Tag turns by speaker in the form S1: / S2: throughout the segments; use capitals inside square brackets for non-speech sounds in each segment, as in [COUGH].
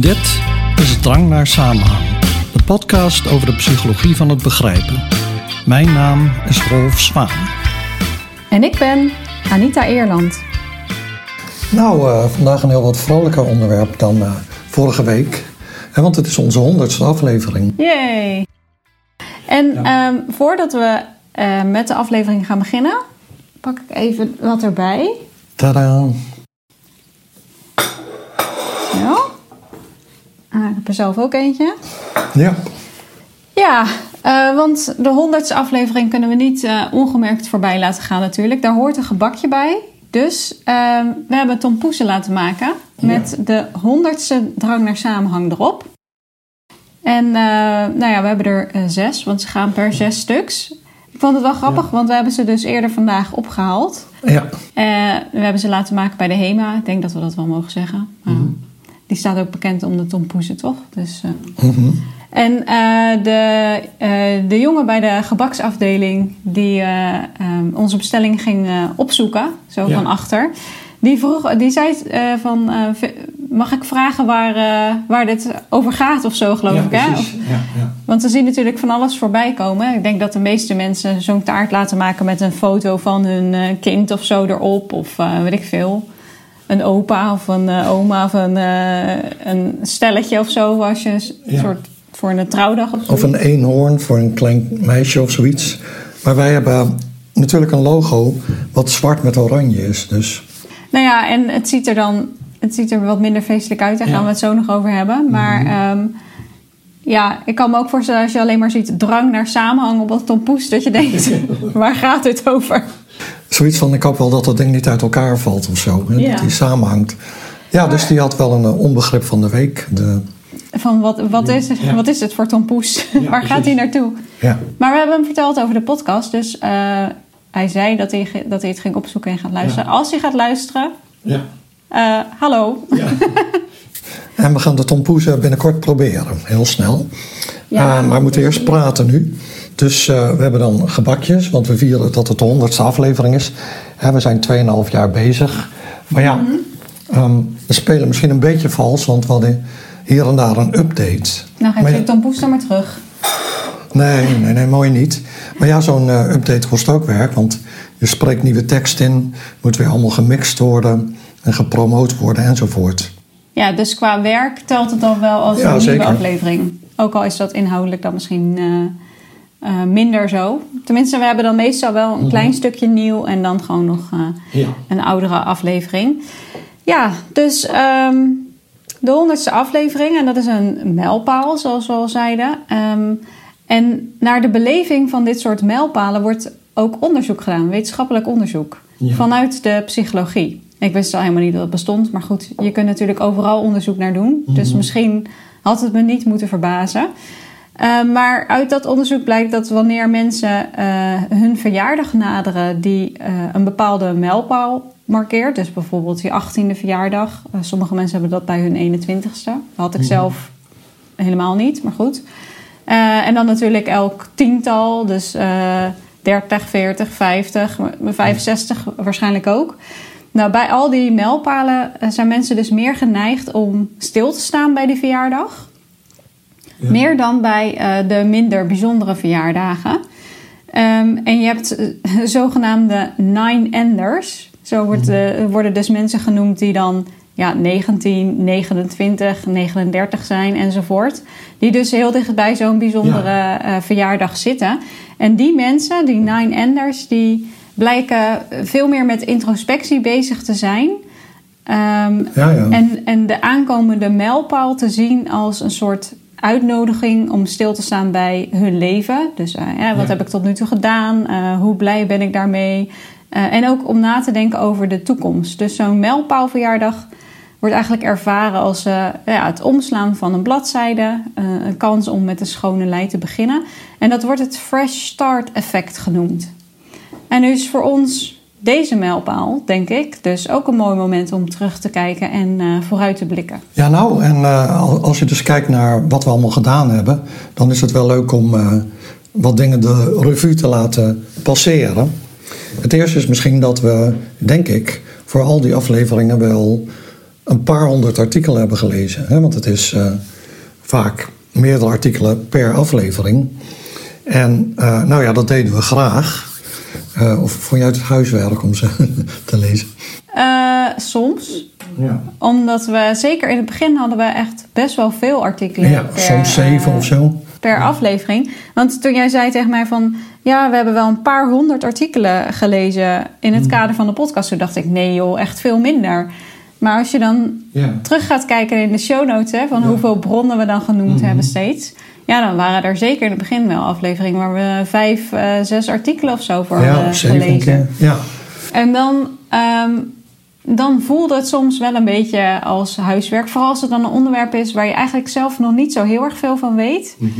S1: Dit is Drang naar Samenhang, de podcast over de psychologie van het begrijpen. Mijn naam is Rolf Zwaan.
S2: En ik ben Anita Eerland.
S1: Nou, uh, vandaag een heel wat vrolijker onderwerp dan uh, vorige week. want het is onze honderdste aflevering.
S2: Yay! En ja. um, voordat we uh, met de aflevering gaan beginnen, pak ik even wat erbij.
S1: Tadaa!
S2: Zo. Ah, ik heb er zelf ook eentje.
S1: Ja.
S2: Ja, uh, want de honderdste aflevering kunnen we niet uh, ongemerkt voorbij laten gaan natuurlijk. Daar hoort een gebakje bij. Dus uh, we hebben Tom Poesen laten maken met ja. de honderdste drang naar samenhang erop. En uh, nou ja, we hebben er zes, want ze gaan per zes stuks. Ik vond het wel grappig, ja. want we hebben ze dus eerder vandaag opgehaald.
S1: Ja.
S2: we hebben ze laten maken bij de HEMA. Ik denk dat we dat wel mogen zeggen. Mm -hmm. Die staat ook bekend om de Tom Poesen, toch? Dus,
S1: mm -hmm.
S2: En uh, de, uh, de jongen bij de gebaksafdeling die uh, um, onze bestelling ging opzoeken, zo
S1: Ja.
S2: van achter, die, vroeg, die zei van, mag ik vragen waar, waar dit over gaat of zo, geloof
S1: ja,
S2: ik. Hè?
S1: precies. Ja, ja.
S2: Want we zien natuurlijk van alles voorbij komen. Ik denk dat de meeste mensen zo'n taart laten maken met een foto van hun kind of zo erop, of weet ik veel. Een opa of een oma of een, een stelletje of zo, als je een
S1: Ja.
S2: soort voor een trouwdag of zo.
S1: Of een eenhoorn voor een klein meisje of zoiets. Maar wij hebben natuurlijk een logo wat zwart met oranje is. Dus
S2: Nou ja, en het ziet er dan het ziet er wat minder feestelijk uit. Daar
S1: Ja.
S2: gaan we het zo nog over hebben. Maar ehm, ja, ik kan me ook voorstellen als je alleen maar ziet drang naar samenhang op wat Tom Poes, dat je denkt, [LAUGHS] waar gaat het over?
S1: Zoiets van, ik hoop wel dat dat ding niet uit elkaar valt of zo. Hè?
S2: Ja.
S1: Dat die samenhangt. Ja, dus die had wel een eh, onbegrip van de week. De,
S2: Van wat, wat, is,
S1: Ja.
S2: wat is het voor Tom Poes?
S1: Ja, [LAUGHS]
S2: waar gaat hij naartoe?
S1: ja.
S2: Maar we hebben hem verteld over de podcast. Dus eh, hij zei dat hij, dat hij het ging opzoeken en gaat luisteren.
S1: Ja.
S2: Als hij gaat luisteren,
S1: Ja.
S2: eh, hallo. [LAUGHS]
S1: En we gaan de tompoes binnenkort proberen, heel snel.
S2: Ja.
S1: Maar we moeten eerst praten nu. Dus eh, we hebben dan gebakjes, want we vieren dat het de honderdste aflevering is. Hè, we zijn 2,5 jaar bezig. Maar ja,
S2: Mhm.
S1: ehm, we spelen misschien een beetje vals, want we hadden hier en daar een update.
S2: Nou geef je dan maar terug.
S1: Nee, nee, nee, mooi niet. Maar ja, zo'n eh, update kost ook werk, want je spreekt nieuwe tekst in, moet weer allemaal gemixt worden en gepromoot worden enzovoort.
S2: Ja, dus qua werk telt het dan wel als
S1: Ja,
S2: een nieuwe
S1: zeker.
S2: aflevering. Ook al is dat inhoudelijk dan misschien eh, eh, minder zo. Tenminste, we hebben dan meestal wel een klein stukje nieuw en dan gewoon nog eh,
S1: Ja.
S2: een oudere aflevering. Ja, dus ehm, de honderdste aflevering en dat is een mijlpaal, zoals we al zeiden. Ehm, en naar de beleving van dit soort mijlpalen wordt ook onderzoek gedaan, wetenschappelijk onderzoek,
S1: Ja.
S2: vanuit de psychologie. Ik wist al helemaal niet dat het bestond, maar goed, je kunt natuurlijk overal onderzoek naar doen. Dus misschien had het me niet moeten verbazen. Uh, maar uit dat onderzoek blijkt dat wanneer mensen uh, hun verjaardag naderen die uh, een bepaalde mijlpaal markeert, dus bijvoorbeeld je 18e verjaardag, sommige mensen hebben dat bij hun 21ste, dat had ik zelf helemaal niet, maar goed. En dan natuurlijk elk tiental, dus uh, 30, 40, 50, 65 waarschijnlijk ook. Nou, bij al die mijlpalen zijn mensen dus meer geneigd om stil te staan bij die verjaardag. Ja. Meer dan bij uh, de minder bijzondere verjaardagen. Um, en je hebt uh, [LAUGHS] zogenaamde nine-enders. Zo wordt, uh, worden dus mensen genoemd die dan ja, 19, 29, 39 zijn enzovoort. Die dus heel dicht bij zo'n bijzondere ja. verjaardag zitten. En die mensen, die nine-enders, die blijken veel meer met introspectie bezig te zijn. Um,
S1: ja, ja.
S2: En, en de aankomende mijlpaal te zien als een soort uitnodiging om stil te staan bij hun leven. Dus uh, ja, wat
S1: Ja.
S2: heb ik tot nu toe gedaan? Uh, hoe blij ben ik daarmee? Uh, en ook om na te denken over de toekomst. Dus zo'n mijlpaalverjaardag wordt eigenlijk ervaren als ja, het omslaan van een bladzijde. Een kans om met een schone lei te beginnen. En dat wordt het fresh start effect genoemd. En nu is voor ons deze mijlpaal, denk ik, dus ook een mooi moment om terug te kijken en uh, vooruit te blikken.
S1: Ja, nou, en uh, als je dus kijkt naar wat we allemaal gedaan hebben, dan is het wel leuk om uh, wat dingen de revue te laten passeren. Het eerste is misschien dat we, denk ik, voor al die afleveringen wel een paar honderd artikelen hebben gelezen. Hè? Want het is vaak meerdere artikelen per aflevering. En nou ja, dat deden we graag. Uh, of vond jij het huiswerk om ze [LAUGHS] te lezen?
S2: soms. Ja. Omdat we, zeker in het begin hadden we echt best wel veel artikelen.
S1: Ja, per, soms zeven of zo.
S2: Per aflevering. Want toen jij zei tegen mij van... Ja, we hebben wel een paar honderd artikelen gelezen in het mm. kader van de podcast. Toen dacht ik, nee joh, echt veel minder. Maar als je dan ja. terug gaat kijken in de show notes... Hè, van hoeveel bronnen we dan genoemd mm-hmm. hebben steeds... Ja, dan waren er zeker in het begin wel afleveringen... waar we vijf, uh, zes artikelen of zo voor ja, hadden gelezen.
S1: Ja,
S2: En dan... Um, dan voelde het soms wel een beetje als huiswerk. Vooral als het dan een onderwerp is waar je eigenlijk zelf nog niet zo heel erg veel van weet. Mm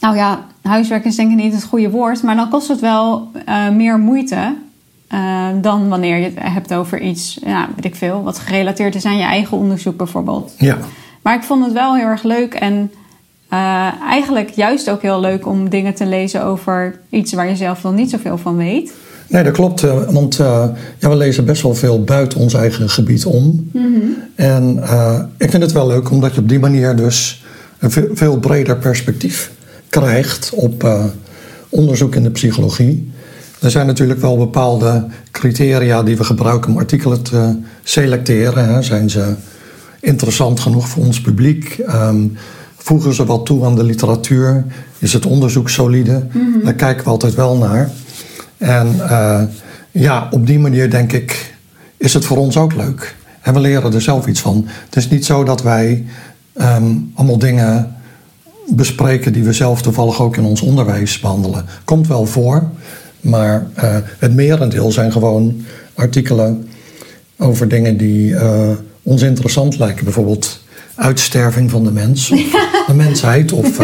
S2: Nou ja, huiswerk is denk ik niet het goede woord, maar dan kost het wel uh, meer moeite. Uh, dan wanneer je het hebt over iets, ja, weet ik veel, wat gerelateerd is aan je eigen onderzoek bijvoorbeeld.
S1: Ja.
S2: Maar ik vond het wel heel erg leuk en uh, eigenlijk juist ook heel leuk om dingen te lezen over iets waar je zelf nog niet zoveel van weet.
S1: Nee, dat klopt. Eh, want uh, ja, we lezen best wel veel buiten ons eigen gebied om. Mm -hmm. En uh, ik vind het wel leuk omdat je op die manier dus een veel breder perspectief krijgt op onderzoek in de psychologie. Er zijn natuurlijk wel bepaalde criteria die we gebruiken om artikelen te selecteren. Hè. Zijn ze interessant genoeg voor ons publiek? Um, voegen ze wat toe aan de literatuur? Is het onderzoek solide? Mm -hmm. Daar kijken we altijd wel naar. En uh, ja, op die manier denk ik, is het voor ons ook leuk. En we leren er zelf iets van. Het is niet zo dat wij um, allemaal dingen bespreken die we zelf toevallig ook in ons onderwijs behandelen. Komt wel voor, maar uh, het merendeel zijn gewoon artikelen over dingen die uh, ons interessant lijken. Bijvoorbeeld uitsterving van de mens, of de mensheid of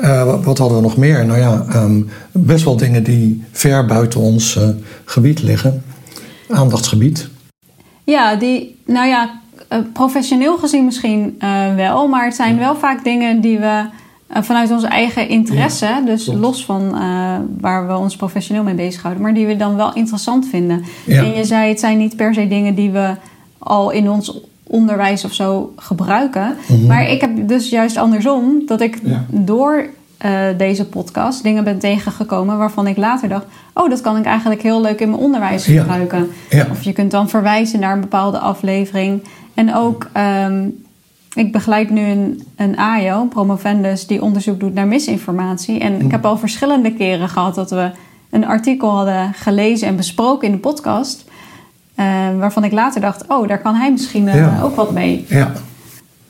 S1: uh, wat hadden we nog meer? Nou ja, um, best wel dingen die ver buiten ons uh, gebied liggen. Aandachtsgebied.
S2: Ja, die, nou ja, professioneel gezien misschien wel. Maar het zijn wel vaak dingen die we vanuit onze eigen interesse, ja, dus klopt. los van waar we ons professioneel mee bezighouden, maar die we dan wel interessant vinden. Ja. En je zei, het zijn niet per se dingen die we al in ons onderwijs of zo gebruiken. Mm -hmm. Maar ik heb dus juist andersom dat ik ja. door uh, deze podcast dingen ben tegengekomen waarvan ik later dacht: oh, dat kan ik eigenlijk heel leuk in mijn onderwijs gebruiken.
S1: Ja. Ja.
S2: Of je kunt dan verwijzen naar een bepaalde aflevering. En ook, um, ik begeleid nu een, een AIO, een promovendus, die onderzoek doet naar misinformatie. En ik heb al verschillende keren gehad dat we een artikel hadden gelezen en besproken in de podcast. Uh, waarvan ik later dacht: oh, daar kan hij misschien ja. ook wat mee.
S1: Ja.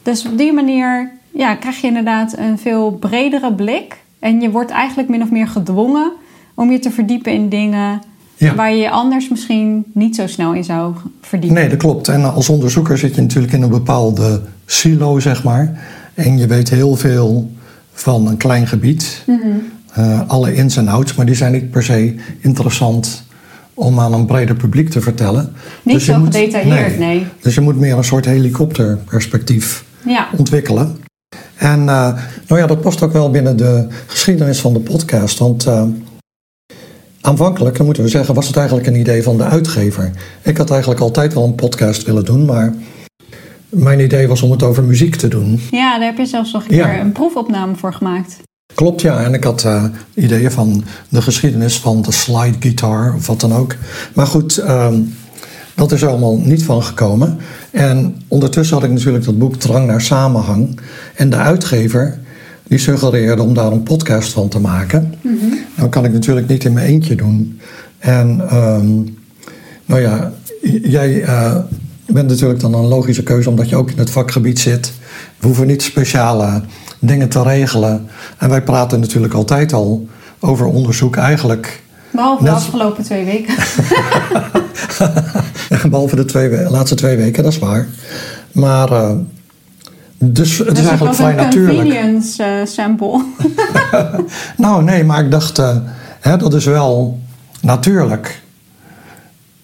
S2: Dus op die manier ja, krijg je inderdaad een veel bredere blik. En je wordt eigenlijk min of meer gedwongen om je te verdiepen in dingen ja. waar je je anders misschien niet zo snel in zou verdiepen.
S1: Nee, dat klopt. En als onderzoeker zit je natuurlijk in een bepaalde silo, zeg maar. En je weet heel veel van een klein gebied. Mm -hmm. uh, alle ins en outs, maar die zijn niet per se interessant om aan een breder publiek te vertellen.
S2: Niet dus zo gedetailleerd, nee. nee.
S1: Dus je moet meer een soort helikopterperspectief
S2: ja.
S1: ontwikkelen. En uh, nou ja, dat past ook wel binnen de geschiedenis van de podcast. Want uh, aanvankelijk, dan moeten we zeggen, was het eigenlijk een idee van de uitgever. Ik had eigenlijk altijd wel een podcast willen doen, maar mijn idee was om het over muziek te doen.
S2: Ja, daar heb je zelfs nog een keer ja. een proefopname voor gemaakt.
S1: Klopt, ja. En ik had uh, ideeën van de geschiedenis van de slide guitar of wat dan ook. Maar goed, uh, dat is er allemaal niet van gekomen. En ondertussen had ik natuurlijk dat boek Drang naar Samenhang. En de uitgever die suggereerde om daar een podcast van te maken. Mm -hmm. Kan ik natuurlijk niet in mijn eentje doen. En um, nou ja, jij uh, bent natuurlijk dan een logische keuze omdat je ook in het vakgebied zit. We hoeven niet speciale dingen te regelen. En wij praten natuurlijk altijd al over onderzoek eigenlijk.
S2: Behalve de afgelopen twee weken. [LAUGHS]
S1: Behalve de twee, laatste twee weken, dat is waar. Maar uh, dus het dus is eigenlijk vrij natuurlijk.
S2: Een convenience uh, sample. [LAUGHS]
S1: nou nee, maar ik dacht, uh, hè, dat is wel natuurlijk.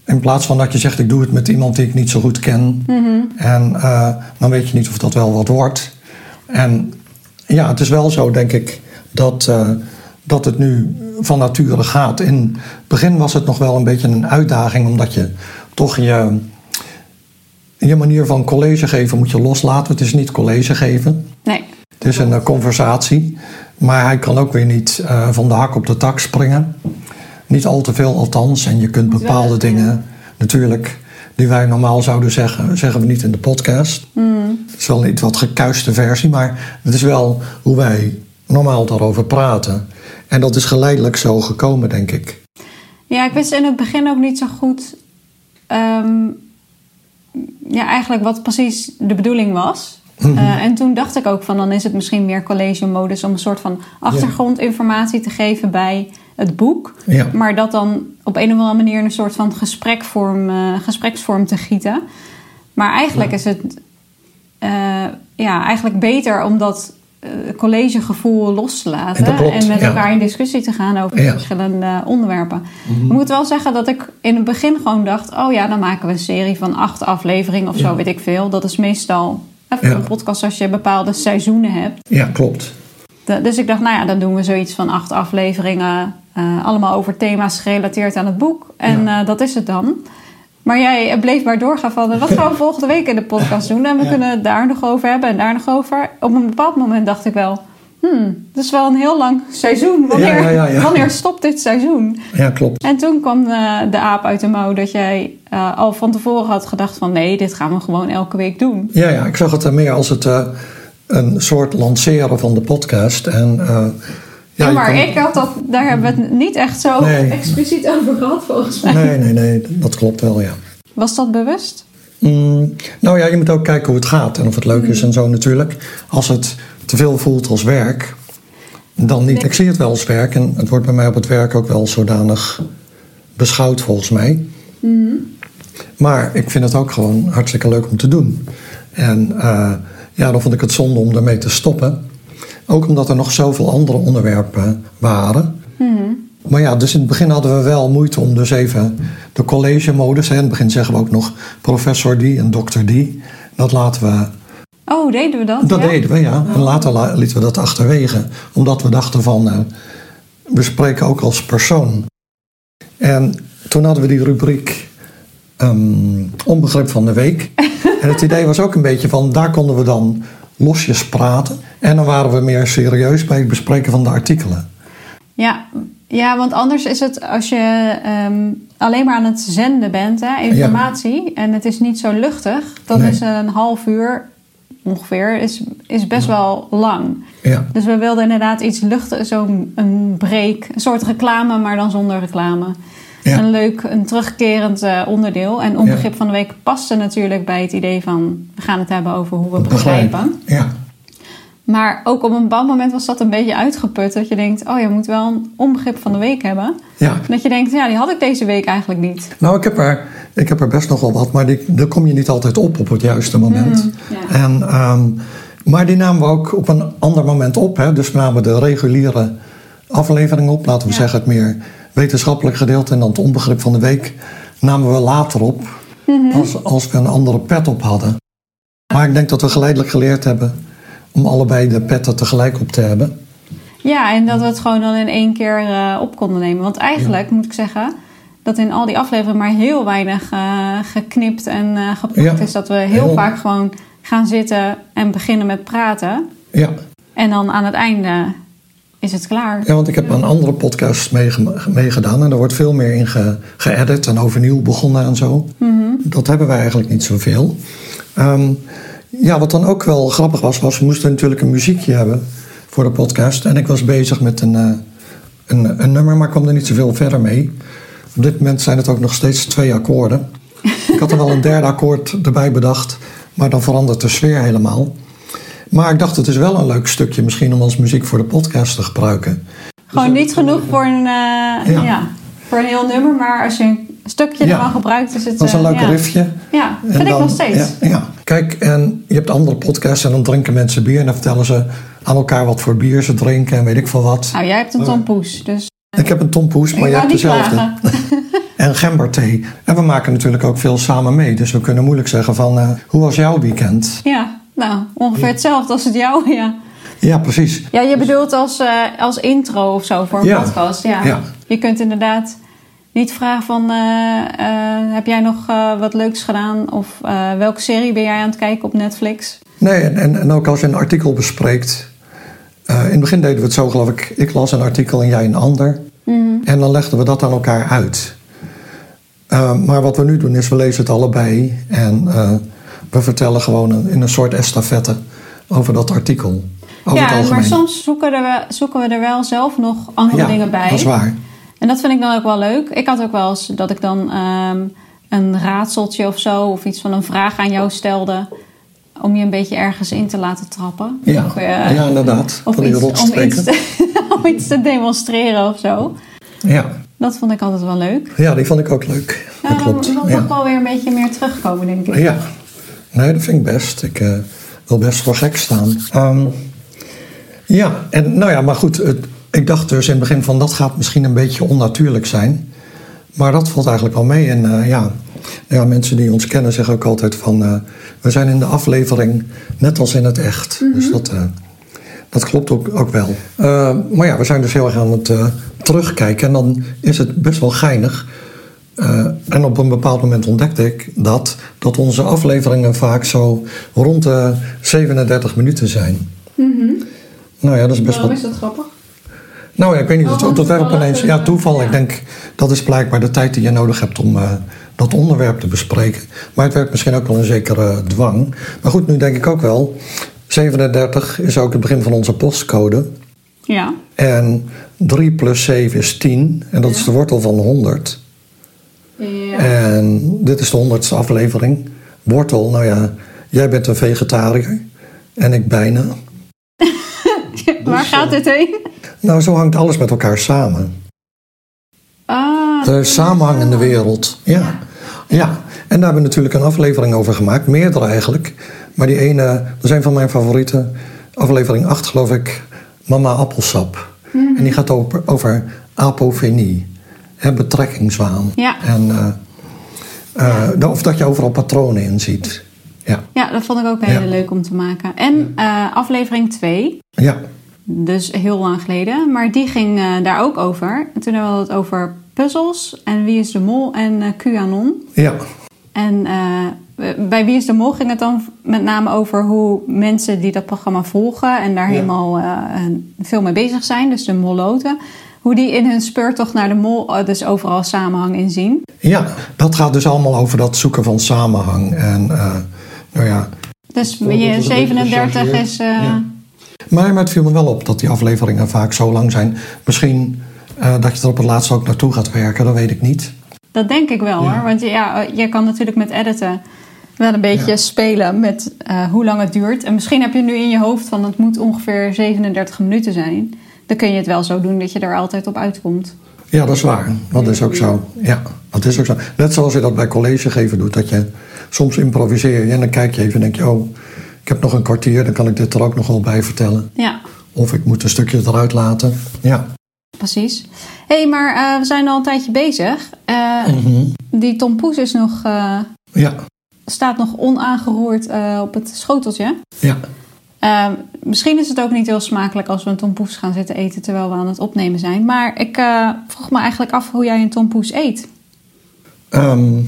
S1: In plaats van dat je zegt, ik doe het met iemand die ik niet zo goed ken. Mm -hmm. En dan weet je niet of dat wel wat wordt. En ja, het is wel zo, denk ik, dat, dat het nu van nature gaat. In het begin was het nog wel een beetje een uitdaging, omdat je toch je, je manier van college geven moet je loslaten. Het is niet college geven.
S2: Nee.
S1: Het is een uh, conversatie. Maar hij kan ook weer niet uh, van de hak op de tak springen. Niet al te veel althans. En je kunt bepaalde dingen natuurlijk die wij normaal zouden zeggen, zeggen we niet in de podcast.
S2: Mm.
S1: Het is wel een iets wat gekuiste versie, maar het is wel hoe wij normaal daarover praten. En dat is geleidelijk zo gekomen, denk ik.
S2: Ja, ik wist in het begin ook niet zo goed. Um, ja, eigenlijk wat precies de bedoeling was.
S1: Mhm.
S2: Uh, en toen dacht ik ook van dan is het misschien meer college-modus om een soort van achtergrondinformatie te geven bij het boek.
S1: Ja.
S2: Maar dat dan op een of andere manier in een soort van gesprekvorm, uh, gespreksvorm te gieten. Maar eigenlijk
S1: Ja.
S2: is het uh, ja, eigenlijk beter om dat collegegevoel los te laten.
S1: Klopt,
S2: en met
S1: ja.
S2: elkaar in discussie te gaan over verschillende onderwerpen.
S1: Mhm.
S2: Ik moet wel zeggen dat ik in het begin gewoon dacht... oh ja, dan maken we een serie van acht afleveringen of zo, weet ik veel. Dat is meestal
S1: Ja.
S2: een podcast als je bepaalde seizoenen hebt.
S1: Ja, klopt.
S2: De- dus ik dacht, nou ja, dan doen we zoiets van acht afleveringen. eh, allemaal over thema's gerelateerd aan het boek. En
S1: Ja.
S2: eh, dat is het dan. Maar jij bleef maar doorgaan van... wat gaan we [LAUGHS] volgende week in de podcast doen? En we
S1: Ja.
S2: kunnen het daar nog over hebben en daar nog over. Op een bepaald moment dacht ik wel... hmm, het is wel een heel lang seizoen. Wanneer,
S1: Ja, ja, ja,
S2: wanneer stopt dit seizoen?
S1: Ja, klopt.
S2: En toen kwam eh, de aap uit de mouw dat jij eh, al van tevoren had gedacht van... nee, dit gaan we gewoon elke week doen.
S1: Ja, ja, ik zag het er meer als het, eh, een soort lanceren van de podcast. En, ja,
S2: maar
S1: kan-
S2: ik had dat, daar hebben we het niet echt zo
S1: Nee.
S2: expliciet over gehad volgens mij.
S1: Nee, nee, nee, dat klopt wel, ja.
S2: Was dat bewust?
S1: Mm, nou ja, je moet ook kijken hoe het gaat en of het leuk is en zo natuurlijk. Als het te veel voelt als werk, dan niet. Ik zie het wel als werk en het wordt bij mij op het werk ook wel zodanig beschouwd volgens mij. Maar ik vind het ook gewoon hartstikke leuk om te doen. En eh, ja, dan vond ik het zonde om ermee te stoppen. Ook omdat er nog zoveel andere onderwerpen waren. Maar ja, dus in het begin hadden we wel moeite om dus even de college-modus. In het begin zeggen we ook nog professor die en dokter die. Dat laten we,
S2: Oh, deden we dat?
S1: dat
S2: ja?
S1: deden we, ja. En later la- lieten we dat achterwege. Omdat we dachten van, eh, we spreken ook als persoon. En toen hadden we die rubriek ehm, onbegrip van de week. [LAUGHS] en het idee was ook een beetje van, daar konden we dan losjes praten. En dan waren we meer serieus bij het bespreken van de artikelen.
S2: Ja, ja, want anders is het als je ehm, alleen maar aan het zenden bent, hè, informatie, en het is niet zo luchtig, dan
S1: Nee.
S2: is een half uur ongeveer is, is best wel lang.
S1: Ja,
S2: Dus we wilden inderdaad iets luchtig, zo'n een break, een soort reclame, maar dan zonder reclame.
S1: Ja.
S2: Een leuk, een terugkerend eh, onderdeel. En onbegrip van de week paste natuurlijk bij het idee van... we gaan het hebben over hoe we begrijpen.
S1: Ja,
S2: Maar ook op een bepaald moment was dat een beetje uitgeput. Dat je denkt, oh je moet wel een onbegrip van de week hebben.
S1: ja.
S2: Dat je denkt, ja die had ik deze week eigenlijk niet.
S1: Nou, ik heb, er, ik heb er best nog wel wat, maar die, daar kom je niet altijd op op het juiste moment.
S2: Mm, ja.
S1: en, ehm, maar die namen we ook op een ander moment op. Hè? Dus we namen de reguliere aflevering op, laten we
S2: Ja.
S1: zeggen het meer wetenschappelijk gedeelte. En dan het onbegrip van de week namen we later op,
S2: Mhm.
S1: als, als we een andere pet op hadden. Maar ik denk dat we geleidelijk geleerd hebben om allebei de petten tegelijk op te hebben.
S2: Ja, en dat we het gewoon dan in één keer eh, op konden nemen. Want eigenlijk moet ik zeggen dat in al die afleveringen maar heel weinig eh, geknipt en eh geplakt
S1: Ja.
S2: is. Dat we heel,
S1: Heel-
S2: vaak gewoon gaan zitten en beginnen met praten.
S1: Ja.
S2: En dan aan het einde is het klaar.
S1: Ja, want ik heb een andere podcast meege- meegedaan en er wordt veel meer in ge- geëdit en overnieuw begonnen en zo. Dat hebben wij eigenlijk niet zoveel. Ehm, ja, wat dan ook wel grappig was, was we moesten natuurlijk een muziekje hebben voor de podcast. En ik was bezig met een, eh, een, een nummer, maar kwam er niet zoveel verder mee. Op dit moment zijn het ook nog steeds twee akkoorden. ik had er wel een derde akkoord erbij bedacht, maar dan verandert de sfeer helemaal. Maar ik dacht, het is wel een leuk stukje misschien om als muziek voor de podcast te gebruiken.
S2: Gewoon niet genoeg voor een, eh,
S1: Ja.
S2: ja. voor een heel nummer. Maar als je een stukje
S1: Ja.
S2: ervan gebruikt, is het...
S1: Dat is een
S2: eh,
S1: leuk
S2: ja.
S1: riffje.
S2: Ja,
S1: En
S2: vind ik nog steeds.
S1: Ja. Kijk, en je hebt andere podcasts en dan drinken mensen bier en dan vertellen ze aan elkaar wat voor bier ze drinken en weet ik veel wat.
S2: Nou, jij hebt een tompoes, dus
S1: Ik heb een tompoes, maar
S2: wou
S1: hebt dezelfde. [LAUGHS] En gemberthee. En we maken natuurlijk ook veel samen mee. Dus we kunnen moeilijk zeggen van, eh, hoe was jouw weekend?
S2: Ja, nou, ongeveer hetzelfde als het jou, ja.
S1: Ja, precies.
S2: Ja, je bedoelt als, eh, als intro of zo voor een
S1: Ja.
S2: podcast, ja.
S1: Ja.
S2: Je kunt inderdaad niet vragen van... eh, eh, heb jij nog eh, wat leuks gedaan? Of welke serie ben jij aan het kijken op Netflix?
S1: Nee, en, en, ook als je een artikel bespreekt. in het begin deden we het zo, geloof ik. Ik las een artikel en jij een ander. En dan legden we dat aan elkaar uit. Maar wat we nu doen is, we lezen het allebei. En we vertellen gewoon een- in een soort estafette over dat artikel. Over
S2: ja, maar soms zoeken, we er wel- zoeken we er wel zelf nog andere
S1: ja,
S2: dingen bij.
S1: dat is waar.
S2: En dat vind ik dan ook wel leuk. Ik had ook wel eens dat ik dan ehm, een raadseltje of zo... of iets van een vraag aan jou stelde... om je een beetje ergens in te laten trappen.
S1: Ja,
S2: Of, eh,
S1: ja inderdaad.
S2: Of iets, om, iets te, [LAUGHS] om iets te demonstreren of zo.
S1: Ja.
S2: Dat vond ik altijd wel leuk.
S1: ja, die vond ik ook leuk.
S2: Ja,
S1: dat
S2: dan
S1: klopt.
S2: wil
S1: Ja.
S2: nog wel weer een beetje meer terugkomen, denk ik.
S1: Ja, nee, dat vind ik best. Ik eh, wil best voor gek staan. Ehm, ja, en nou ja, maar goed. Het, ik dacht dus in het begin van dat gaat misschien een beetje onnatuurlijk zijn. Maar dat valt eigenlijk wel mee. En eh, ja, ja, mensen die ons kennen zeggen ook altijd van... eh, we zijn in de aflevering net als in het echt. Dus dat, eh, dat klopt ook, ook wel. Maar ja, we zijn dus heel erg aan het terugkijken. En dan is het best wel geinig... En op een bepaald moment ontdekte ik dat, dat onze afleveringen vaak zo rond de 37 minuten zijn. Nou ja, dat is best wel.
S2: dat grappig?
S1: Nou ja, ik weet niet,
S2: Oh,
S1: dat, dat werd opeens.
S2: dus,
S1: Ja,
S2: eh,
S1: toeval. Ik denk dat is blijkbaar de tijd die je nodig hebt om eh, dat onderwerp te bespreken. Maar het werd misschien ook wel een zekere dwang. Maar goed, nu denk ik ook wel. 37 is ook het begin van onze postcode.
S2: Ja.
S1: En 3 plus 7 is 10. En dat is de wortel van 100.
S2: ja.
S1: En dit is de honderdste aflevering. Wortel, nou ja, jij bent een vegetariër. En ik bijna. [LAUGHS]
S2: Waar gaat dit heen?
S1: Nou, zo hangt alles met elkaar samen.
S2: Ah,
S1: De samenhangende wereld. Ja. ja. En daar hebben we natuurlijk een aflevering over gemaakt. Meerdere eigenlijk. Maar die ene, dat is een van mijn favorieten. Aflevering 8 geloof ik. Mama Appelsap. En die gaat over, over apofenie. Hè, betrekkingswaan.
S2: Ja.
S1: En, eh, eh, of dat je overal patronen in ziet. Ja.
S2: ja, dat vond ik ook heel
S1: Ja.
S2: leuk om te maken. En eh, aflevering 2,
S1: Ja.
S2: Dus heel lang geleden, maar die ging eh, daar ook over. En toen hadden we het over puzzels en Wie is de Mol en eh QAnon.
S1: Ja.
S2: En eh, bij Wie is de Mol ging het dan met name over hoe mensen die dat programma volgen en daar
S1: Ja.
S2: helemaal veel mee bezig zijn, dus de molloten, hoe die in hun speurtocht naar de mol dus overal samenhang in zien.
S1: Ja, dat gaat dus allemaal over dat zoeken van samenhang. En nou ja.
S2: Dus je
S1: beetje
S2: 37
S1: gechargeerd.
S2: is.
S1: Ja. Maar, maar het viel me wel op dat die afleveringen vaak zo lang zijn. Misschien eh, dat je er op het laatst ook naartoe gaat werken, dat weet ik niet.
S2: Dat denk ik wel
S1: Ja.
S2: hoor. Want ja, je kan natuurlijk met editen wel een beetje
S1: Ja.
S2: spelen met eh, hoe lang het duurt. En misschien heb je nu in je hoofd van het moet ongeveer 37 minuten zijn. Dan kun je het wel zo doen dat je er altijd op uitkomt.
S1: Ja, dat is waar. Dat is ook zo. Ja, dat is ook zo. Net zoals je dat bij college geven doet. Dat je soms improviseer je en dan kijk je even en denk je... oh, ik heb nog een kwartier, dan kan ik dit er ook nog wel bij vertellen.
S2: Ja,
S1: Of ik moet een stukje eruit laten. Ja.
S2: precies. Hé, hey, maar eh, we zijn al een tijdje bezig. Eh,
S1: Mhm.
S2: Die tompoes is nog, eh,
S1: Ja,
S2: staat nog onaangeroerd op het schoteltje.
S1: ja.
S2: Misschien is het ook niet heel smakelijk als we een tompoes gaan zitten eten terwijl we aan het opnemen zijn. Maar ik vroeg me eigenlijk af hoe jij een tompoes eet.
S1: Ehm,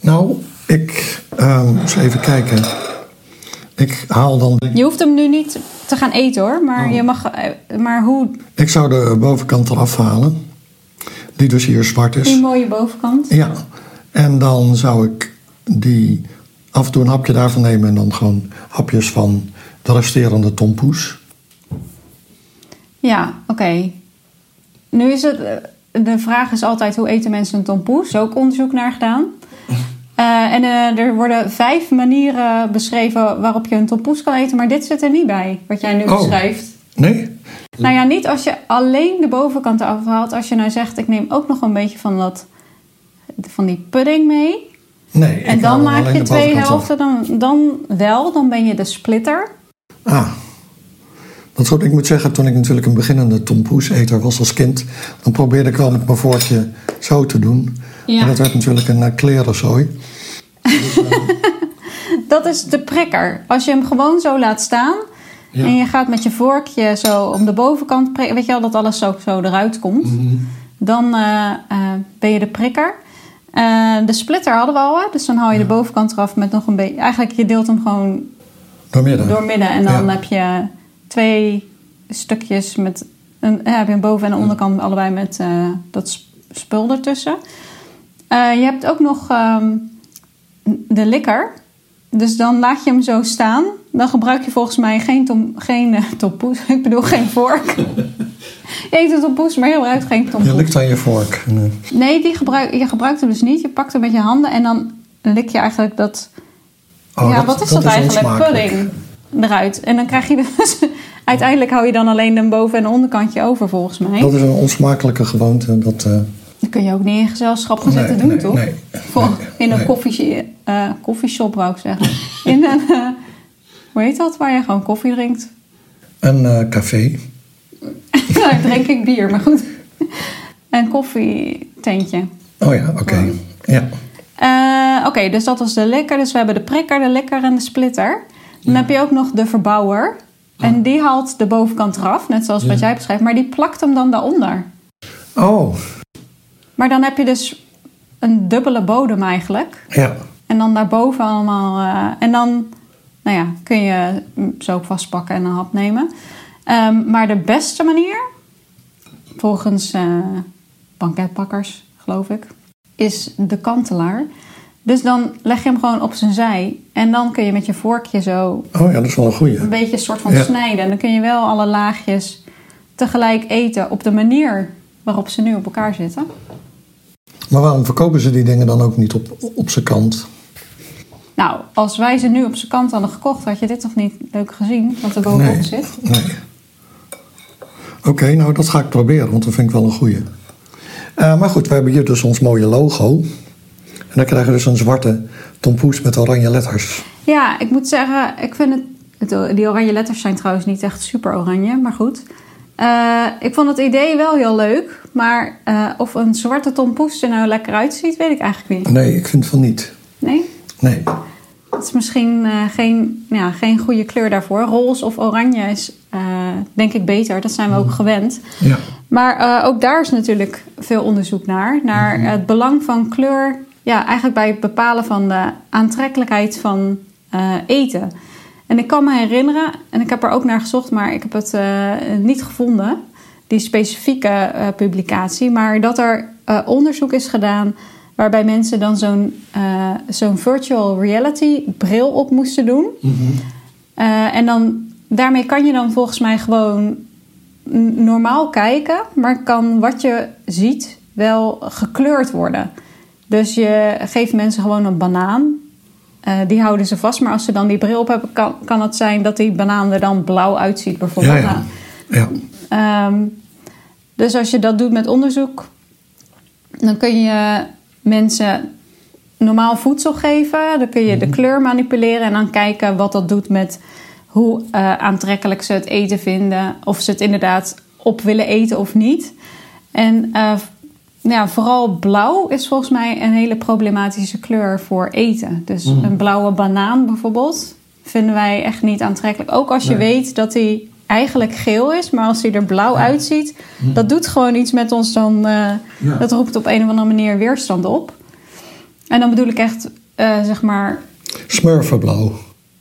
S1: nou, ik... ehm eens even kijken. Ik haal dan...
S2: Je hoeft hem nu niet te gaan eten hoor, maar,
S1: Oh.
S2: je mag, eh, maar hoe
S1: Ik zou de bovenkant eraf halen. Die dus hier zwart is.
S2: die mooie bovenkant?
S1: Ja, en dan zou ik die af en toe een hapje daarvan nemen en dan gewoon hapjes van de resterende tompoes.
S2: Ja, oké. Nu is het, eh, de vraag is altijd hoe eten mensen een tompoes? Ook onderzoek naar gedaan. Eh, en eh, er worden vijf manieren beschreven waarop je een tompoes kan eten, maar dit zit er niet bij, wat jij nu
S1: Oh.
S2: beschrijft.
S1: Nee?
S2: Nou ja, niet als je alleen de bovenkant eraf haalt. Als je nou zegt, ik neem ook nog een beetje van, dat, van die pudding mee.
S1: Nee.
S2: En dan maak je twee helften. Dan, dan wel, dan ben je de splitter.
S1: Ah. Is goed. Ik moet zeggen, toen ik natuurlijk een beginnende tompoeseter was als kind, dan probeerde ik wel met mijn vorkje zo te doen.
S2: Ja.
S1: En dat werd natuurlijk een uh, klerenzooi. [LAUGHS]
S2: Dat is de prikker. Als je hem gewoon zo laat staan...
S1: Ja.
S2: en je gaat met je vorkje zo om de bovenkant prikken... weet je wel, dat alles zo, zo eruit komt...
S1: Mhm.
S2: Dan eh, eh, ben je de prikker. Eh, de splitter hadden we al, hè? dus dan haal je de bovenkant eraf met nog een beetje. Eigenlijk, je deelt hem gewoon
S1: Door midden.
S2: door midden en dan
S1: Ja.
S2: heb je twee stukjes met een, heb je een boven- en een onderkant allebei met eh, dat sp- spul ertussen. Eh, je hebt ook nog ehm, de likker. Dus dan laat je hem zo staan. Dan gebruik je volgens mij geen, tom, geen tompoes. [LAUGHS] Ik bedoel geen vork. [LAUGHS] je eet een tompoes, maar je gebruikt geen
S1: Je
S2: tompoes.
S1: likt aan je vork.
S2: Nee, die gebruik, je gebruikt hem dus niet. Je pakt hem met je handen en dan lik je eigenlijk dat
S1: oh,
S2: ja, wat is dat, eigenlijk? Pudding eruit. En dan krijg je dus... [LAUGHS] Uiteindelijk hou je dan alleen een boven- en onderkantje over, volgens mij.
S1: Dat is een onsmakelijke gewoonte. Dat, eh,
S2: Dat kun je ook niet in gezelschap gaan zitten
S1: nee,
S2: doen,
S1: nee,
S2: toch?
S1: Nee,
S2: Voor, in een koffie, eh, koffieshop, wou ik zeggen. [LAUGHS] In een... eh, hoe heet dat? Waar je gewoon koffie drinkt.
S1: Een eh, café. [LAUGHS]
S2: nou, drink ik bier, maar goed. Een koffietentje.
S1: Oh ja, oké. Ja.
S2: Oké, dus dat was de likker. Dus we hebben de prikker, de likker en de splitter. Dan heb je ook nog de verbouwer. En die haalt de bovenkant eraf, net zoals wat jij beschrijft. Maar die plakt hem dan daaronder.
S1: Oh,
S2: Maar dan heb je dus een dubbele bodem eigenlijk.
S1: ja.
S2: En dan daarboven allemaal... eh, en dan nou ja, kun je zo ook vastpakken en een hap nemen. Ehm, maar de beste manier, volgens eh banketbakkers geloof ik, is de kantelaar. Dus dan leg je hem gewoon op zijn zij. En dan kun je met je vorkje zo
S1: Oh ja, dat is wel een goeie.
S2: een beetje een soort van
S1: Ja.
S2: snijden. En dan kun je wel alle laagjes tegelijk eten op de manier waarop ze nu op elkaar zitten.
S1: Maar waarom verkopen ze die dingen dan ook niet op, op zijn kant?
S2: Nou, als wij ze nu op zijn kant hadden gekocht, had je dit toch niet leuk gezien, wat er bovenop
S1: Nee.
S2: zit.
S1: Nee. Oké, nou dat ga ik proberen, want dat vind ik wel een goeie. Eh, maar goed, we hebben hier dus ons mooie logo. En dan krijgen we dus een zwarte tompoes met oranje letters.
S2: Ja, ik moet zeggen, ik vind het, het- Die oranje letters zijn trouwens niet echt super oranje, maar goed. Eh, ik vond het idee wel heel leuk, maar eh, of een zwarte tompoes er nou lekker uitziet, weet ik eigenlijk niet.
S1: Nee, ik vind van niet.
S2: Nee?
S1: Nee.
S2: Het is misschien eh, geen, ja, geen goede kleur daarvoor. Roze of oranje is denk ik beter. Dat zijn we ook gewend.
S1: Ja.
S2: Maar ook daar is natuurlijk veel onderzoek naar. Naar het belang van kleur. Ja, eigenlijk bij het bepalen van de aantrekkelijkheid van eten. En ik kan me herinneren, en ik heb er ook naar gezocht, maar ik heb het eh, niet gevonden. Die specifieke eh, publicatie. Maar dat er eh, onderzoek is gedaan waarbij mensen dan zo'n zo'n virtual reality bril op moesten doen. Eh, en dan, daarmee kan je dan volgens mij gewoon normaal kijken, maar kan wat je ziet wel gekleurd worden. Dus je geeft mensen gewoon een banaan. Eh, die houden ze vast, maar als ze dan die bril op hebben, kan, kan het zijn dat die banaan er dan blauw uitziet, bijvoorbeeld.
S1: Ja, ja.
S2: Nou,
S1: ja.
S2: Ehm, dus als je dat doet met onderzoek, dan kun je mensen normaal voedsel geven. Dan kun je de kleur manipuleren en dan kijken wat dat doet met hoe eh, aantrekkelijk ze het eten vinden. Of ze het inderdaad op willen eten of niet. En eh, ja, vooral blauw is volgens mij een hele problematische kleur voor eten. Dus een blauwe banaan bijvoorbeeld vinden wij echt niet aantrekkelijk. Ook als je
S1: Nee.
S2: weet dat hij eigenlijk geel is, maar als hij er blauw uitziet, dat doet gewoon iets met ons. Dan, eh,
S1: Ja.
S2: Dat roept op een of andere manier weerstand op. En dan bedoel ik echt, eh, zeg maar,
S1: Smurfenblauw.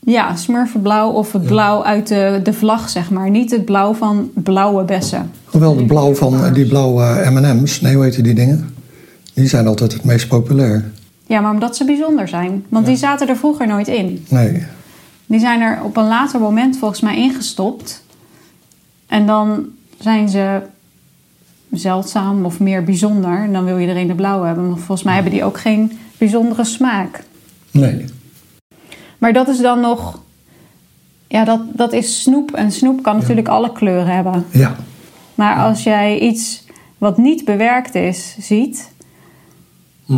S2: Ja, smurfenblauw of het blauw uit de, de vlag, zeg maar. Niet het blauw van blauwe bessen.
S1: Hoewel de blauw van eh, die blauwe M&M's, nee, hoe heet die dingen? Die zijn altijd het meest populair.
S2: Ja, maar omdat ze bijzonder zijn. Want die zaten er vroeger nooit in.
S1: Nee.
S2: Die zijn er op een later moment volgens mij ingestopt. En dan zijn ze zeldzaam of meer bijzonder. En dan wil iedereen de blauwe hebben. Maar volgens mij hebben die ook geen bijzondere smaak.
S1: Nee.
S2: Maar dat is dan nog... Ja, dat, dat is snoep. En snoep kan natuurlijk alle kleuren hebben.
S1: Ja.
S2: Maar als jij iets wat niet bewerkt is, ziet...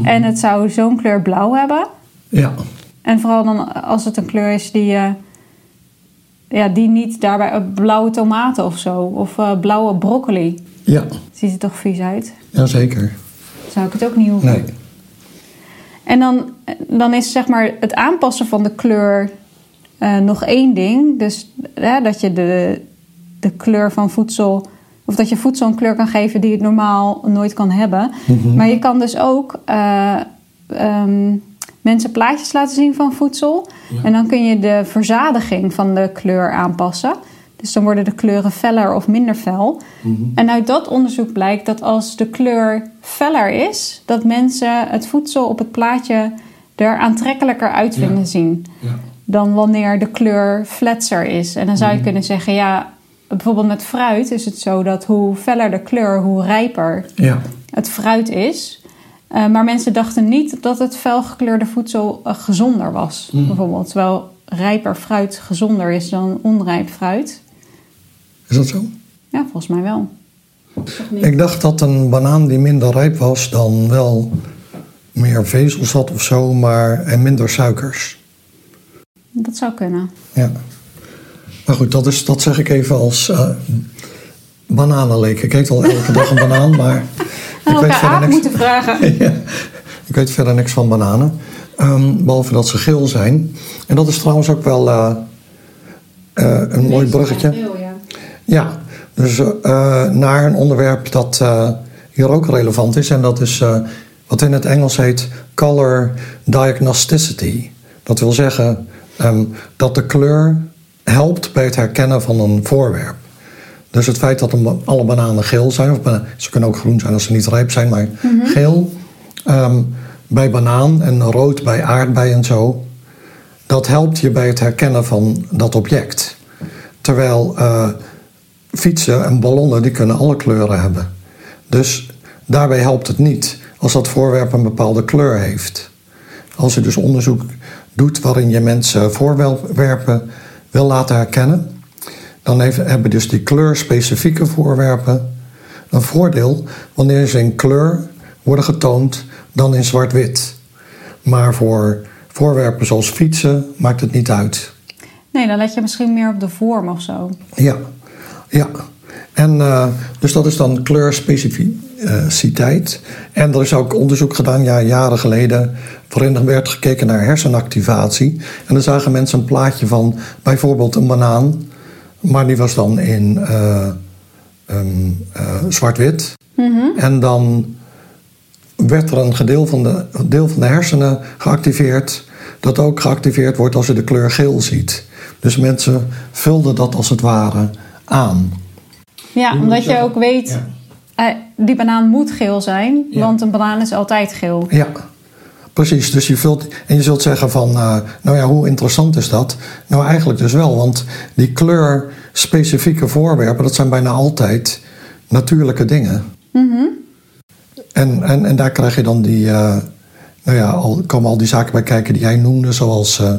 S2: en het zou zo'n kleur blauw hebben...
S1: Ja.
S2: en vooral dan als het een kleur is die... eh, ja, die niet daarbij... eh, blauwe tomaten of zo. Of eh, blauwe broccoli.
S1: Ja.
S2: Ziet er toch vies uit?
S1: Jazeker.
S2: Zou ik het ook niet hoeven.
S1: Nee.
S2: En dan, dan is zeg maar het aanpassen van de kleur eh, nog één ding. Dus dat je de, de kleur van voedsel of dat je voedsel een kleur kan geven die het normaal nooit kan hebben. Maar je kan dus ook eh, ehm, mensen plaatjes laten zien van voedsel. En dan kun je de verzadiging van de kleur aanpassen. Dus dan worden de kleuren feller of minder fel. En uit dat onderzoek blijkt dat als de kleur feller is, dat mensen het voedsel op het plaatje er aantrekkelijker uit vinden
S1: Ja.
S2: zien.
S1: Ja.
S2: Dan wanneer de kleur fletser is. En dan zou
S1: Mhm.
S2: je kunnen zeggen, ja, bijvoorbeeld met fruit is het zo dat hoe feller de kleur, hoe rijper
S1: Ja.
S2: het fruit is. Eh, maar mensen dachten niet dat het felgekleurde voedsel eh, gezonder was.
S1: Mhm.
S2: Bijvoorbeeld, terwijl rijper fruit gezonder is dan onrijp fruit.
S1: Is dat zo?
S2: Ja, volgens mij wel.
S1: Ik dacht dat een banaan die minder rijp was dan wel meer vezels had of zo, maar en minder suikers.
S2: Dat zou kunnen.
S1: Ja. Maar goed, dat, is, dat zeg ik even als uh, bananenleek. Ik eet al elke dag een banaan, maar ik weet, verder niks,
S2: moeten vragen. [LAUGHS]
S1: Ja, ik weet verder niks van bananen. Ehm, behalve dat ze geel zijn. En dat is trouwens ook wel eh, eh, een mooi bruggetje. Ja, dus eh, naar een onderwerp dat eh, hier ook relevant is. En dat is eh, wat in het Engels heet color diagnosticity. Dat wil zeggen ehm, dat de kleur helpt bij het herkennen van een voorwerp. Dus het feit dat alle bananen geel zijn, of ze kunnen ook groen zijn als ze niet rijp zijn, maar geel ehm, bij banaan en rood bij aardbei en zo, dat helpt je bij het herkennen van dat object. Terwijl fietsen en ballonnen die kunnen alle kleuren hebben. Dus daarbij helpt het niet als dat voorwerp een bepaalde kleur heeft. Als je dus onderzoek doet waarin je mensen voorwerpen wil laten herkennen, dan hebben dus die kleurspecifieke voorwerpen een voordeel wanneer ze in kleur worden getoond dan in zwart-wit. Maar voor voorwerpen zoals fietsen maakt het niet uit.
S2: Nee, dan let je misschien meer op de vorm of zo.
S1: Ja, ja. En uh, dus dat is dan kleurspecificiteit. En er is ook onderzoek gedaan, ja, jaren geleden, waarin er werd gekeken naar hersenactivatie. En dan zagen mensen een plaatje van bijvoorbeeld een banaan, maar die was dan in uh, um, uh, zwart-wit.
S2: Mm-hmm.
S1: En dan werd er een gedeel van, de, deel van de hersenen geactiveerd, dat ook geactiveerd wordt als je de kleur geel ziet. Dus mensen vulden dat als het ware aan.
S2: Ja, omdat je ook weet, ja. uh, die banaan moet geel zijn, ja. want een banaan is altijd geel.
S1: Ja, precies. Dus je vult, en je zult zeggen van, uh, nou ja, hoe interessant is dat? Nou, eigenlijk dus wel, want die kleurspecifieke voorwerpen, dat zijn bijna altijd natuurlijke dingen.
S2: Mm-hmm.
S1: En, en, en daar krijg je dan die, uh, nou ja, al, komen al die zaken bij kijken die jij noemde, zoals uh,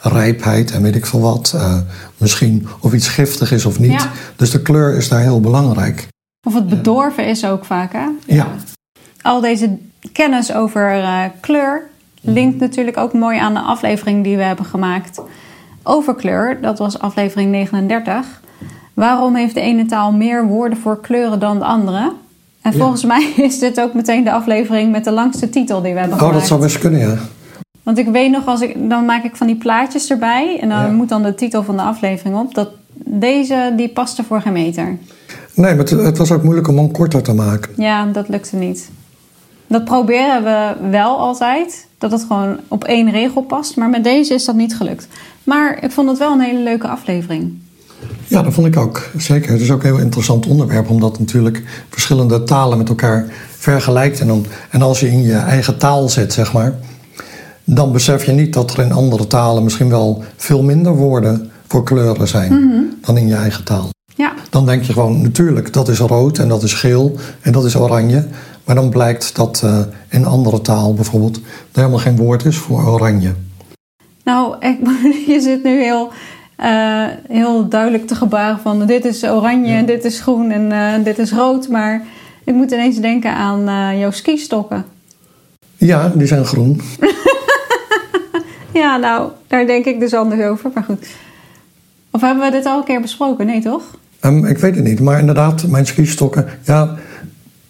S1: rijpheid en weet ik veel wat. Uh, misschien of iets giftig is of niet.
S2: Ja.
S1: Dus de kleur is daar heel belangrijk.
S2: Of het bedorven is ook vaak, hè?
S1: Ja.
S2: Al deze kennis over uh, kleur linkt natuurlijk ook mooi aan de aflevering die we hebben gemaakt over kleur. Dat was aflevering 39. Waarom heeft de ene taal meer woorden voor kleuren dan de andere? En volgens ja. mij [LAUGHS] is dit ook meteen de aflevering met de langste titel die we hebben
S1: oh,
S2: gemaakt.
S1: Oh, dat zou best kunnen, ja.
S2: Want ik weet nog, als ik, dan maak ik van die plaatjes erbij. En dan ja. moet dan de titel van de aflevering op. Dat deze, die paste voor geen meter.
S1: Nee, maar het, het was ook moeilijk om hem korter te maken.
S2: Ja, dat lukte niet. Dat proberen we wel altijd. Dat het gewoon op één regel past. Maar met deze is dat niet gelukt. Maar ik vond het wel een hele leuke aflevering.
S1: Ja, dat vond ik ook. Zeker. Het is ook een heel interessant onderwerp. Omdat natuurlijk verschillende talen met elkaar vergelijkt. En, dan, en als je in je eigen taal zit, zeg maar. Dan besef je niet dat er in andere talen misschien wel veel minder woorden voor kleuren zijn. Mm -hmm. Dan in je eigen taal.
S2: Ja.
S1: Dan denk je gewoon, natuurlijk, dat is rood en dat is geel en dat is oranje. Maar dan blijkt dat uh, in andere taal bijvoorbeeld er helemaal geen woord is voor oranje.
S2: Nou, ik, [LAUGHS] je zit nu heel, uh, heel duidelijk te gebaren van dit is oranje ja. en dit is groen en uh, dit is rood. Maar ik moet ineens denken aan jouw skistokken.
S1: Ja, die zijn groen. [LAUGHS]
S2: ja, nou, daar denk ik dus anders over. Maar goed. Of hebben we dit al een keer besproken? Nee, toch?
S1: Um, ik weet het niet, maar inderdaad, mijn skistokken. Ja,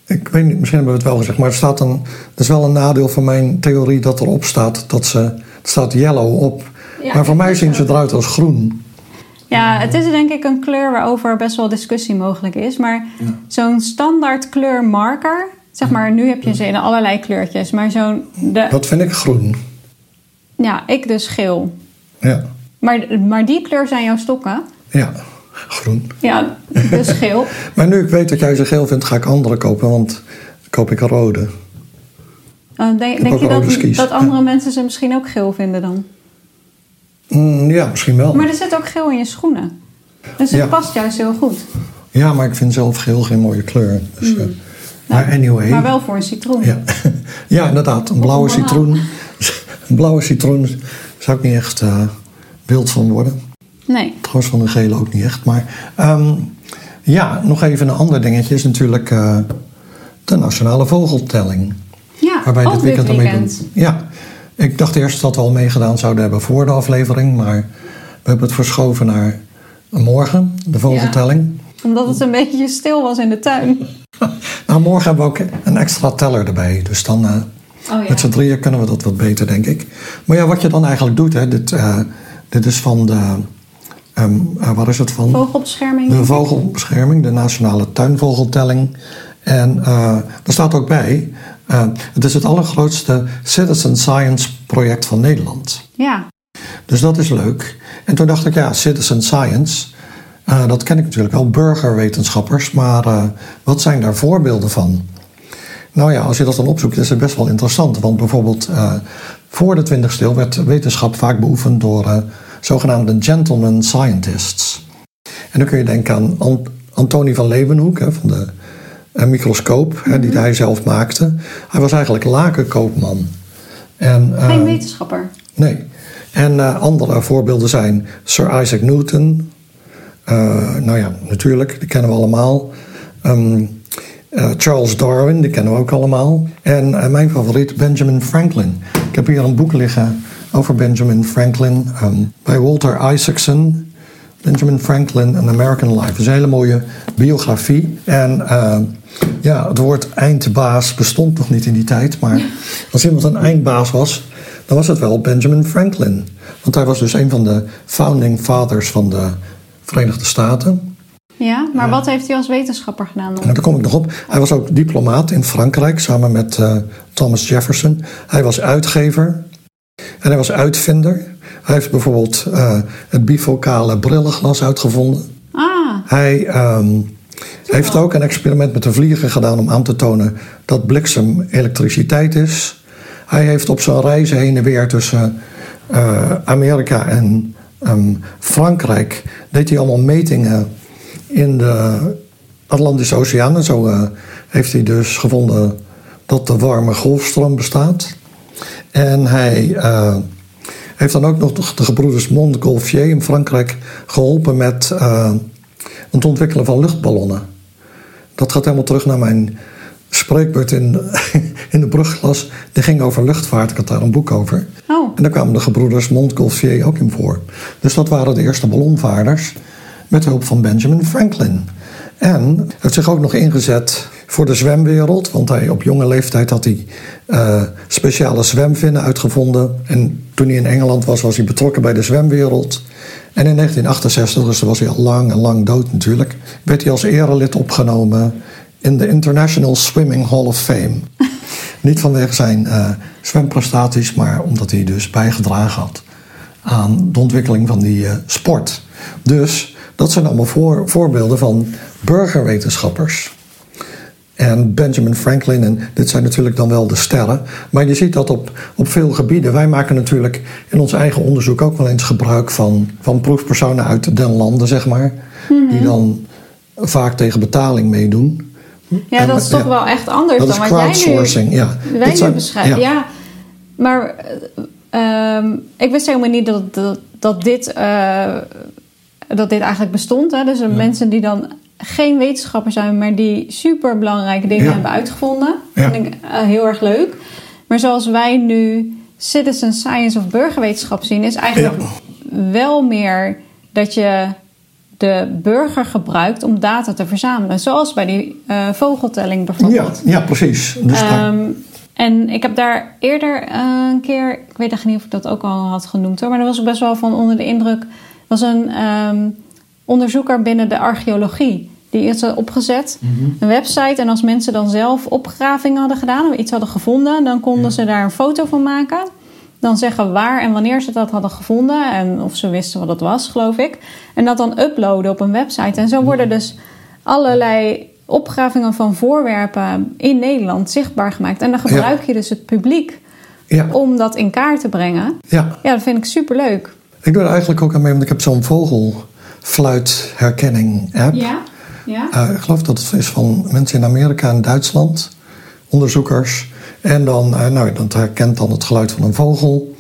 S1: ik weet niet, misschien hebben we het wel gezegd, maar er staat een, dat is wel een nadeel van mijn theorie dat erop staat dat ze. Het staat yellow op. Ja, maar voor mij zien ze eruit als groen.
S2: Ja, het is denk ik een kleur waarover best wel discussie mogelijk is. Maar zo'n standaard kleurmarker, zeg maar, nu heb je ze in allerlei kleurtjes. Maar zo'n. de-
S1: Wat vind ik groen?
S2: Ja, ik dus geel.
S1: Ja,
S2: Maar, maar die kleur zijn jouw stokken.
S1: ja, groen.
S2: Ja, dus geel. [LAUGHS]
S1: Maar nu ik weet dat jij ze geel vindt, ga ik andere kopen, want dan koop ik een rode.
S2: Uh, denk je dat, dat andere mensen ze misschien ook geel vinden dan?
S1: Mm, ja, misschien wel.
S2: Maar er zit ook geel in je schoenen. Dus het
S1: Ja.
S2: past juist heel goed.
S1: Ja, maar ik vind zelf geel geen mooie kleur. Dus, eh, maar anyway.
S2: Hmm. Maar wel voor een citroen.
S1: Ja. [LAUGHS] ja, inderdaad. Een blauwe citroen. Een blauwe citroen zou ik niet echt eh wild van worden.
S2: Nee.
S1: Trouwens van de gele ook niet echt. Maar ehm, ja, nog even een ander dingetje is natuurlijk eh, de nationale vogeltelling.
S2: Ja,
S1: Waarbij dit weekend
S2: weekend.
S1: meedoen. Ja, ik dacht eerst dat we al meegedaan zouden hebben voor de aflevering. Maar we hebben het verschoven naar morgen, de vogeltelling.
S2: Omdat het een beetje stil was in de tuin. [LAUGHS]
S1: Nou, morgen hebben we ook een extra teller erbij. Dus dan eh,
S2: Oh ja.
S1: met z'n drieën kunnen we dat wat beter, denk ik. Maar ja, wat je dan eigenlijk doet, hè, dit, eh, dit is van de. waar is het van?
S2: Vogelbescherming.
S1: De vogelbescherming, de nationale tuinvogeltelling. En eh er staat ook bij, het is het allergrootste citizen science project van Nederland.
S2: Ja.
S1: Dus dat is leuk. En toen dacht ik, ja, citizen science, dat ken ik natuurlijk wel, burgerwetenschappers, maar wat zijn daar voorbeelden van? Nou ja, als je dat dan opzoekt, is het best wel interessant. Want bijvoorbeeld eh, voor de 20e eeuw werd wetenschap vaak beoefend door eh, zogenaamde gentleman scientists. En dan kun je denken aan Ant- Antonie van Leeuwenhoek hè, van de eh, microscoop, hè, die hij zelf maakte. Hij was eigenlijk lakenkoopman. En,
S2: Geen wetenschapper.
S1: Nee. En andere voorbeelden zijn Sir Isaac Newton. Nou ja, natuurlijk, die kennen we allemaal. Ehm, eh, Charles Darwin, die kennen we ook allemaal. En eh, mijn favoriet, Benjamin Franklin. Ik heb hier een boek liggen over Benjamin Franklin ehm, bij Walter Isaacson. Benjamin Franklin, An American Life. Dat is een hele mooie biografie. En eh, ja, het woord eindbaas bestond nog niet in die tijd. Maar [LAUGHS] als iemand een eindbaas was, dan was het wel Benjamin Franklin. Want hij was dus een van de founding fathers van de Verenigde Staten.
S2: Ja, maar wat heeft hij als wetenschapper gedaan dan?
S1: En daar kom ik nog op. Hij was ook diplomaat in Frankrijk samen met eh, Thomas Jefferson. Hij was uitgever en hij was uitvinder. Hij heeft bijvoorbeeld eh, het bifocale brillenglas uitgevonden.
S2: Ah,
S1: Hij ehm, heeft ook een experiment met de vliegen gedaan om aan te tonen dat bliksem elektriciteit is. Hij heeft op zijn reizen heen en weer tussen eh, Amerika en ehm, Frankrijk deed hij allemaal metingen in de Atlantische Oceaan. En zo eh, heeft hij dus gevonden dat de warme golfstroom bestaat. En hij eh, heeft dan ook nog de gebroeders Montgolfier in Frankrijk geholpen met eh, het ontwikkelen van luchtballonnen. Dat gaat helemaal terug naar mijn spreekbeurt in, [LAUGHS] in de brugklas. Die ging over luchtvaart. Ik had daar een boek over.
S2: oh.
S1: En daar kwamen de gebroeders Montgolfier ook in voor. Dus dat waren de eerste ballonvaarders met hulp van Benjamin Franklin. En hij heeft zich ook nog ingezet voor de zwemwereld. Want hij, op jonge leeftijd had hij eh, speciale zwemvinnen uitgevonden. En toen hij in Engeland was, was hij betrokken bij de zwemwereld. En in 1968, dus was hij al lang en lang dood natuurlijk... werd hij als erelid opgenomen in de International Swimming Hall of Fame. [LAUGHS] Niet vanwege zijn eh, zwemprestaties, maar omdat hij dus bijgedragen had aan de ontwikkeling van die eh, sport. Dus dat zijn allemaal voor, voorbeelden van burgerwetenschappers. En Benjamin Franklin, en dit zijn natuurlijk dan wel de sterren. Maar je ziet dat op, op veel gebieden. Wij maken natuurlijk in ons eigen onderzoek ook wel eens gebruik van, van proefpersonen uit den landen, zeg maar. Die dan vaak tegen betaling meedoen.
S2: Ja,
S1: En
S2: dat is toch
S1: ja.
S2: wel echt anders dan wat jij nu,
S1: crowdsourcing, ja.
S2: wij nu beschrijft. Ja.
S1: ja.
S2: maar eh, ehm, ik wist helemaal niet dat, dat, dat dit, eh, dat dit eigenlijk bestond. Hè? Dus mensen die dan geen wetenschapper zijn, maar die super belangrijke dingen
S1: Ja.
S2: hebben uitgevonden.
S1: Ja.
S2: Vind ik eh, heel erg leuk. Maar zoals wij nu citizen science of burgerwetenschap zien, is eigenlijk wel meer dat je de burger gebruikt om data te verzamelen. Zoals bij die eh, vogeltelling
S1: Ja,
S2: bijvoorbeeld.
S1: ja, precies. Dus daar-
S2: Ehm, en ik heb daar eerder eh, een keer, ik weet echt niet of ik dat ook al had genoemd hoor, maar daar was ik best wel van onder de indruk. Was een, ehm, onderzoeker binnen de archeologie. Die is opgezet, een website. En als mensen dan zelf opgravingen hadden gedaan of iets hadden gevonden, dan konden ze daar een foto van maken. Dan zeggen waar en wanneer ze dat hadden gevonden en of ze wisten wat het was, geloof ik. En dat dan uploaden op een website. En zo worden dus allerlei opgravingen van voorwerpen in Nederland zichtbaar gemaakt. En dan gebruik je dus het publiek
S1: Ja.
S2: om dat in kaart te brengen.
S1: ja.
S2: Ja, dat vind ik superleuk.
S1: Ik doe er eigenlijk ook aan mee, want ik heb zo'n vogelfluitherkenning app.
S2: Ja? Ja?
S1: Eh, ik geloof dat het is van mensen in Amerika en Duitsland, onderzoekers. En dan, eh, nou, dat herkent dan het geluid van een vogel.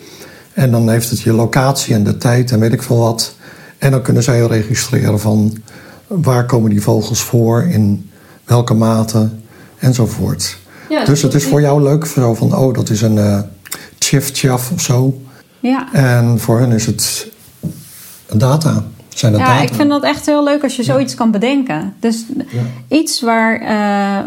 S1: En dan heeft het je locatie en de tijd en weet ik veel wat. En dan kunnen zij registreren van waar komen die vogels voor, in welke mate enzovoort.
S2: Ja,
S1: dus het is voor jou leuk zo van, oh, dat is een uh, chif-chaf of zo.
S2: Ja.
S1: En voor hen is het data. Zijn het
S2: ja,
S1: data.
S2: ik vind dat echt heel leuk als je zoiets kan bedenken. Dus iets waar, eh,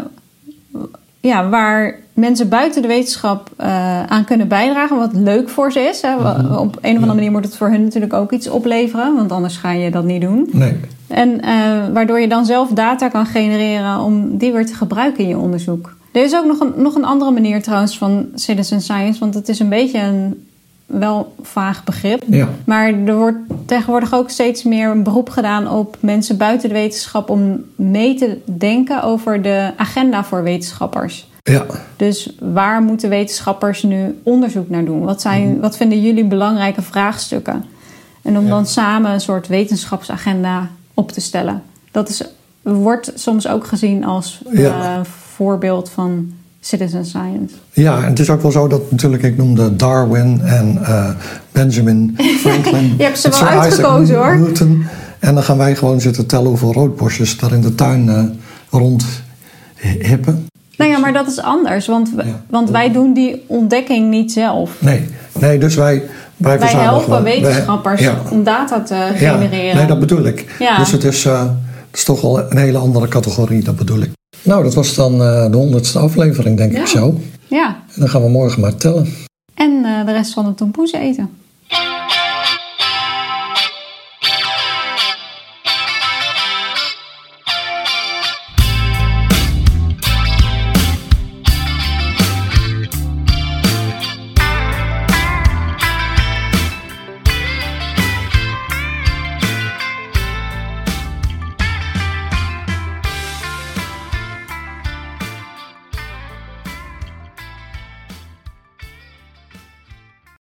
S2: ja, waar mensen buiten de wetenschap eh, aan kunnen bijdragen, wat leuk voor ze is. Hè.
S1: Mhm.
S2: Op een of andere manier moet het voor hun natuurlijk ook iets opleveren, want anders ga je dat niet doen.
S1: Nee.
S2: En eh, waardoor je dan zelf data kan genereren om die weer te gebruiken in je onderzoek. Er is ook nog een, nog een andere manier trouwens van citizen science, want het is een beetje een wel vaag begrip.
S1: Ja.
S2: Maar er wordt tegenwoordig ook steeds meer een beroep gedaan op mensen buiten de wetenschap om mee te denken over de agenda voor wetenschappers.
S1: Ja.
S2: Dus waar moeten wetenschappers nu onderzoek naar doen? Wat, zijn, wat vinden jullie belangrijke vraagstukken? En om
S1: Ja.
S2: dan samen een soort wetenschapsagenda op te stellen. Dat is, wordt soms ook gezien als
S1: Ja.
S2: eh, voorbeeld van citizen science.
S1: Ja, en het is ook wel zo dat natuurlijk, ik noemde Darwin en eh, Benjamin Franklin. [LAUGHS]
S2: Je hebt ze wel uitgekozen, hoor.
S1: Newton. En dan gaan wij gewoon zitten tellen hoeveel roodborstjes daar in de tuin eh, rond hippen.
S2: Nou ja, maar dat is anders, want,
S1: Ja.
S2: want wij doen die ontdekking niet zelf.
S1: Nee, nee dus wij, wij,
S2: Wij helpen
S1: wij-
S2: wetenschappers
S1: ja.
S2: om data te
S1: Ja,
S2: genereren.
S1: nee, dat bedoel ik.
S2: Ja.
S1: Dus het is, eh, het is toch wel een hele andere categorie, dat bedoel ik. Nou, dat was dan eh, de honderdste aflevering, denk
S2: Ja.
S1: ik zo.
S2: Ja,
S1: En dan gaan we morgen maar tellen.
S2: en eh, de rest van de tompoes eten.